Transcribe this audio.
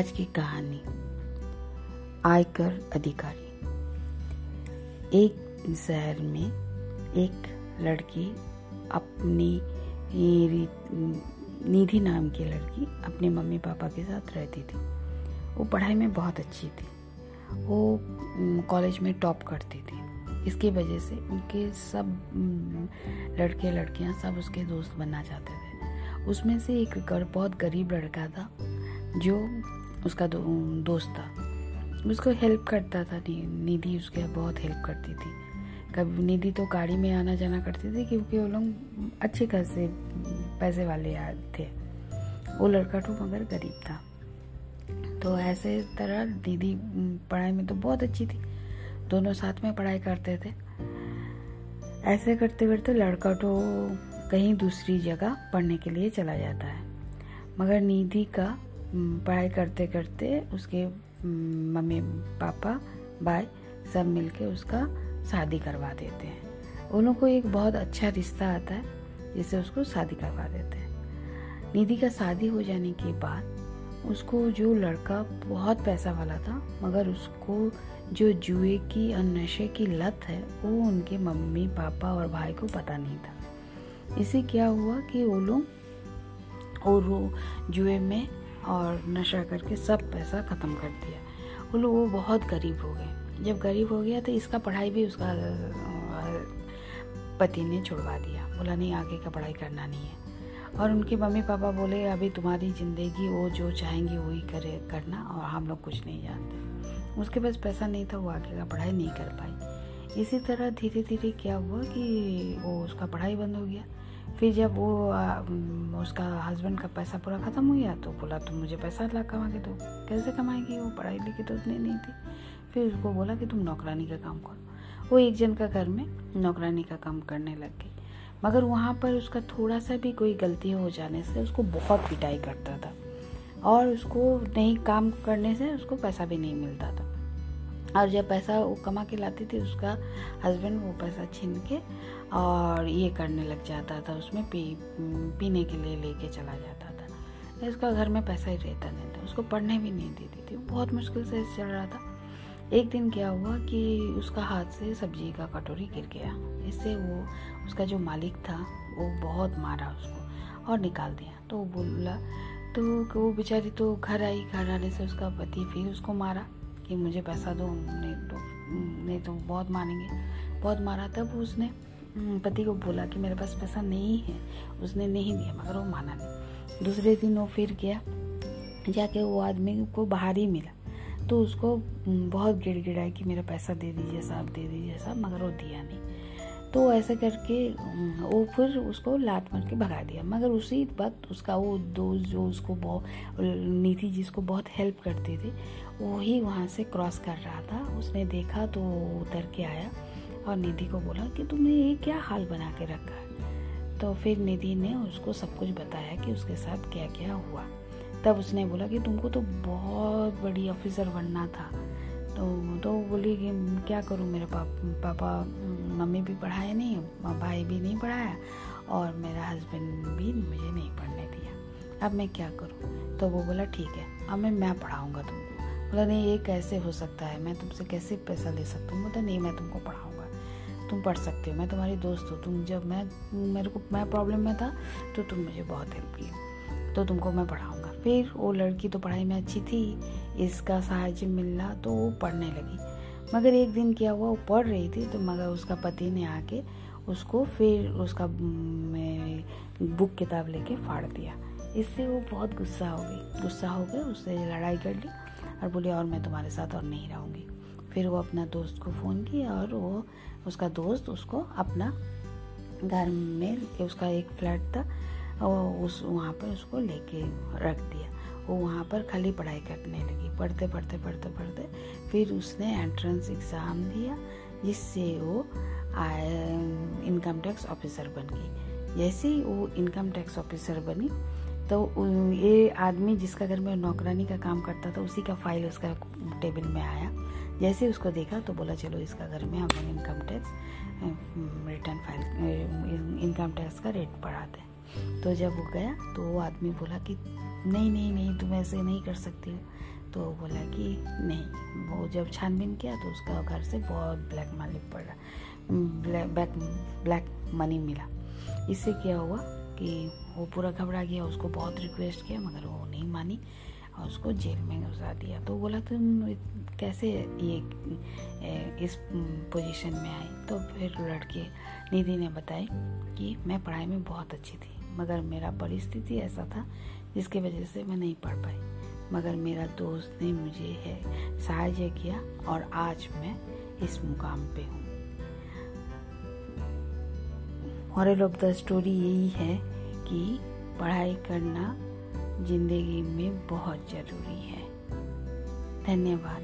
आज की कहानी। आयकर अधिकारी। एक शहर में एक लड़की अपनी निधि नाम की लड़की अपने मम्मी पापा के साथ रहती थी। वो पढ़ाई में बहुत अच्छी थी। वो कॉलेज में टॉप करती थी। इसकी वजह से उनके सब लड़के लड़कियाँ सब उसके दोस्त बनना चाहते थे। उसमें से एक बहुत गरीब लड़का था, जो उसका दो, दोस्त था। उसको हेल्प करता था निधि उसके बहुत हेल्प करती थी। कभी निधि तो गाड़ी में आना जाना करती थी क्योंकि वो लोग अच्छे खासे पैसे वाले थे। वो लड़का तो मगर गरीब था। तो ऐसे तरह दीदी पढ़ाई में तो बहुत अच्छी थी। दोनों साथ में पढ़ाई करते थे। ऐसे करते करते लड़का तो कहीं दूसरी जगह पढ़ने के लिए चला जाता है। मगर निधि का पढ़ाई करते करते उसके मम्मी पापा, भाई सब मिलके उसका शादी करवा देते हैं। उन को एक बहुत अच्छा रिश्ता आता है, जिससे उसको शादी करवा देते हैं। निधि का शादी हो जाने के बाद उसको जो लड़का बहुत पैसा वाला था, मगर उसको जो जुए की और नशे की लत है, वो उनके मम्मी, पापा और भाई को पता नहीं था। इसे क्या हुआ कि वो लोग और जुए में और नशा करके सब पैसा ख़त्म कर दिया। वो लोग, वो बहुत गरीब हो गए। जब गरीब हो गया तो इसका पढ़ाई भी उसका पति ने छुड़वा दिया। बोला, नहीं, आगे का पढ़ाई करना नहीं है। और उनके मम्मी पापा बोले, अभी तुम्हारी ज़िंदगी वो जो चाहेंगे वही करे, करना और हम लोग कुछ नहीं जानते। उसके पास पैसा नहीं था, वो आगे का पढ़ाई नहीं कर पाई। इसी तरह धीरे धीरे क्या हुआ कि वो उसका पढ़ाई बंद हो गया। फिर जब वो उसका हस्बैंड का पैसा पूरा ख़त्म हो गया तो बोला, तुम मुझे पैसा ला कमा के दो। कैसे कमाएगी वो? पढ़ाई लिखी तो उतनी नहीं थी। फिर उसको बोला कि, तुम नौकरानी का काम करो। वो एक जन का घर में नौकरानी का काम करने लग गई। मगर वहाँ पर उसका थोड़ा सा भी कोई गलती हो जाने से उसको बहुत पिटाई करता था। और उसको नहीं काम करने से उसको पैसा भी नहीं मिलता था। और जब पैसा वो कमा के लाती थी, उसका हस्बैंड वो पैसा छीन के और ये करने लग जाता था, उसमें पी, पीने के लिए लेके चला जाता था। उसका घर में पैसा ही रहता नहीं था, उसको पढ़ने भी नहीं देती थी। बहुत मुश्किल से चल रहा था। एक दिन क्या हुआ कि उसका हाथ से सब्ज़ी का कटोरी गिर गया। इससे वो, उसका जो मालिक था, वो बहुत मारा उसको और निकाल दिया। तो वो बोला तो वो बेचारी तो घर आई, घर आने से उसका पति फिर उसको मारा। कि मुझे पैसा दो, नहीं तो नहीं तो बहुत मारेंगे बहुत मारा तब उसने पति को बोला कि मेरे पास पैसा नहीं है। उसने नहीं दिया, मगर वो माना नहीं। दूसरे दिन वो फिर गया, जाके वो आदमी को बाहर ही मिला। तो उसको बहुत गिड़गिड़ाया कि मेरा पैसा दे दीजिए साहब, दे दीजिए साहब, मगर वो दिया नहीं। तो ऐसे करके वो फिर उसको लात मार के भगा दिया। मगर उसी वक्त उसका वो दोस्त जो उसको बहुत नीति जिसको बहुत हेल्प करते थे, वो ही वहाँ से क्रॉस कर रहा था। उसने देखा तो उतर के आया और निधि को बोला कि तुमने ये क्या हाल बना के रखा है? तो फिर निधि ने उसको सब कुछ बताया कि उसके साथ क्या क्या हुआ। तब उसने बोला कि तुमको तो बहुत बड़ी ऑफिसर बनना था। तो तो बोली कि, क्या करूँ? मेरे पाप, पापा, मम्मी भी पढ़ाए नहीं भाई भी नहीं पढ़ाया और मेरा हस्बैंड भी मुझे नहीं पढ़ने दिया। अब मैं क्या करूँ? तो वो बोला, ठीक है, अब मैं मैं पढ़ाऊँगा तुमको। बोला, नहीं, ये कैसे हो सकता है? मैं तुमसे कैसे पैसा ले सकता हूँ? बोला, नहीं, मैं तुमको पढ़ाऊँगा। तुम पढ़ सकते हो, मैं तुम्हारी दोस्त हूँ। तुम जब, मैं, मेरे को, मैं प्रॉब्लम में था तो तुम मुझे बहुत हेल्प की तो तुमको मैं पढ़ाऊँगा। फिर वो लड़की तो पढ़ाई में अच्छी थी, इसका साहाଯ୍य मिलना तो वो पढ़ने लगी। मगर एक दिन क्या हुआ, वो पढ़ रही थी तो मगर उसका पति ने आके उसको फिर उसका बुक किताब लेके फाड़ दिया। इससे वो बहुत गुस्सा हो गई। गुस्सा हो गया उससे लड़ाई कर ली और बोली, और मैं तुम्हारे साथ और नहीं रहूँगी। फिर वो अपना दोस्त को फ़ोन किया और वो उसका दोस्त उसको अपना घर में, उसका एक फ्लैट था और उस, वहाँ पर उसको लेके रख दिया। वो वहाँ पर खाली पढ़ाई करने लगी। पढ़ते पढ़ते पढ़ते पढ़ते फिर उसने एंट्रेंस एग्ज़ाम दिया, जिससे वो इनकम टैक्स ऑफिसर बन गई। जैसे ही वो इनकम टैक्स ऑफिसर बनी तो ये आदमी जिसका घर में नौकरानी का काम करता था, उसी का फ़ाइल उसका टेबल में आया। जैसे उसको देखा तो बोला, चलो, इसका घर में हम income tax return file income tax का रेट बढ़ाते हैं। तो जब वो गया तो वो आदमी बोला कि, नहीं नहीं नहीं, तुम ऐसे नहीं कर सकती हो। तो बोला कि, नहीं। वो जब छानबीन किया तो उसका घर से बहुत ब्लैक मनी पड़ा ब्लैक ब्लैक मनी मिला। इससे क्या हुआ कि वो पूरा घबरा गया, उसको बहुत रिक्वेस्ट किया, मगर वो नहीं मानी और उसको जेल में घुसा दिया। तो बोला, तुम कैसे ये इस पोजीशन में आई? तो फिर लड़के, निधि ने बताई कि, मैं पढ़ाई में बहुत अच्छी थी। मगर मेरा परिस्थिति ऐसा था जिसकी वजह से मैं नहीं पढ़ पाई। मगर मेरा दोस्त ने मुझे है सहायता किया और आज मैं इस मुकाम पे हूँ। मॉरल ऑफ़ द स्टोरी यही है कि पढ़ाई करना ज़िंदगी में बहुत ज़रूरी है। धन्यवाद।